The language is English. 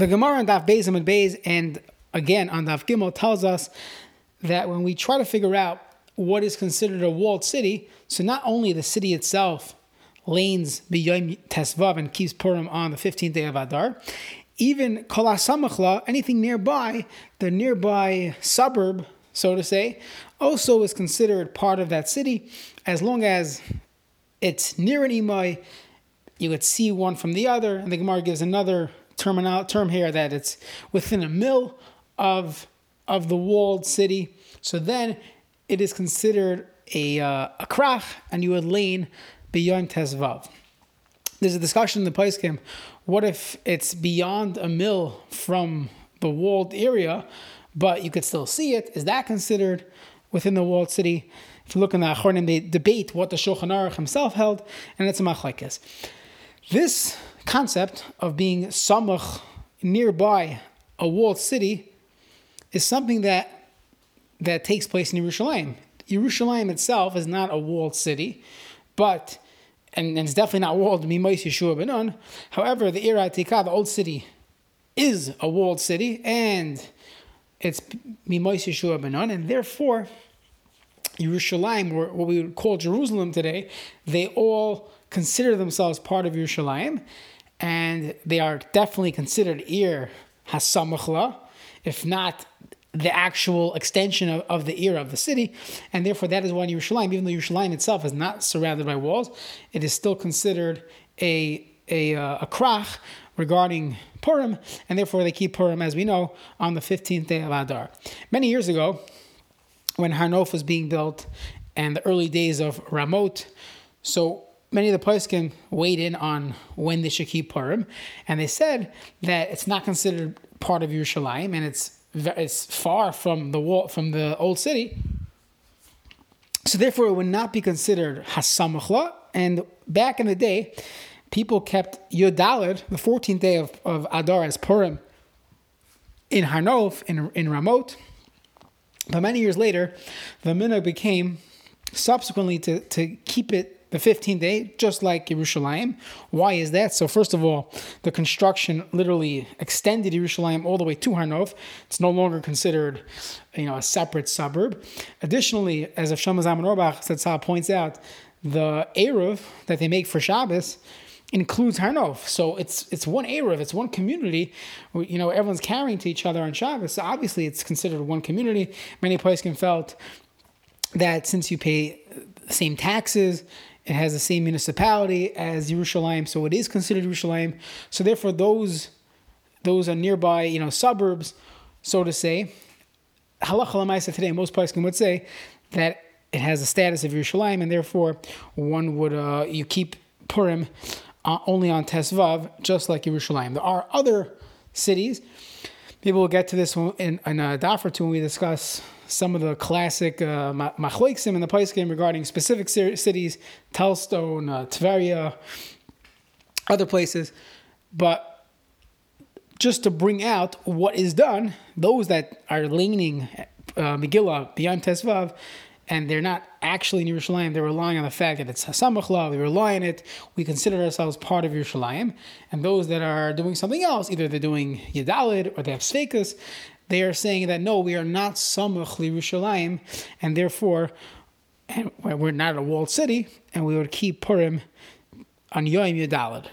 The Gemara on Daf Bezim and Bez, and again on Daf Gimel, tells us that when we try to figure out what is considered a walled city, so not only the city itself lanes b'yom tesvav and keeps Purim on the 15th day of Adar, even kolasamachla, anything nearby, the nearby suburb, so to say, also is considered part of that city, as long as it's near an imai, you would see one from the other, and the Gemara gives another terminal term here that it's within a mil of of the walled city. So then it is considered a uh, a krach, and you would lean beyond tesvav. There's a discussion in the Poskim. What if it's beyond a mil from the walled area, but you could still see it? Is that considered within the walled city? If you look in the Achronim, they debate what the Shulchan Aruch himself held, and it's a machlekes. This concept of being samach nearby a walled city is something that that takes place in Yerushalayim. Yerushalayim itself is not a walled city, but and, and it's definitely not walled Mimais Yehoshua bin Nun. However, the Ir Atika, the old city, is a walled city, and it's Mimais Yehoshua bin Nun, and therefore Yerushalayim, or what we would call Jerusalem today, they all consider themselves part of Yerushalayim, and they are definitely considered Ir Hasamachla, if not the actual extension of, of the era of the city, and therefore that is why Yerushalayim, even though Yerushalayim itself is not surrounded by walls, it is still considered a a, uh, a krach regarding Purim, and therefore they keep Purim, as we know, on the 15th day of Adar. Many years ago, when Har Nof was being built and the early days of Ramot, so many of the poskim weighed in on when they should keep Purim, and they said that it's not considered part of Yerushalayim, and it's it's far from the wall from the old city. So therefore, it would not be considered hasamachla. And back in the day, people kept Yodalid, the 14th day of, of Adar, as Purim in Har Nof, in, in Ramot. But many years later, the minhag became subsequently to, to keep it the 15th day, just like Yerushalayim. Why is that? So, first of all, the construction literally extended Yerushalayim all the way to Har Nof. It's no longer considered, you know, a separate suburb. Additionally, as Rav Shlomo Zalman Auerbach said, points out, the Eruv that they make for Shabbos includes Har Nof. So it's it's one Eruv, it's one community. You know, everyone's carrying to each other on Shabbos. So obviously, it's considered one community. Many places felt that since you pay the same taxes it has the same municipality as Yerushalayim, so it is considered Yerushalayim. So therefore, those those are nearby, you know, suburbs, so to say. Halacha today, most places would say that it has the status of Yerushalayim, and therefore one would uh, you keep Purim uh, only on Tesvav, just like Yerushalayim. There are other cities. Maybe we'll get to this in, in a daf or two when we discuss some of the classic uh, machloiksim in the place game regarding specific cities, Telzstone, uh, Tveria, other places. But just to bring out what is done, those that are leaning uh, Megillah beyond Tesvav, and they're not actually in Yerushalayim, they're relying on the fact that it's Hasamachla, we rely on it, we consider ourselves part of Yerushalayim. And those that are doing something else, either they're doing Yedalid or they have Sveikas, they are saying that no, we are not Samach Yerushalayim, and therefore and we're not a walled city, and we would keep Purim on Yom Yudalad.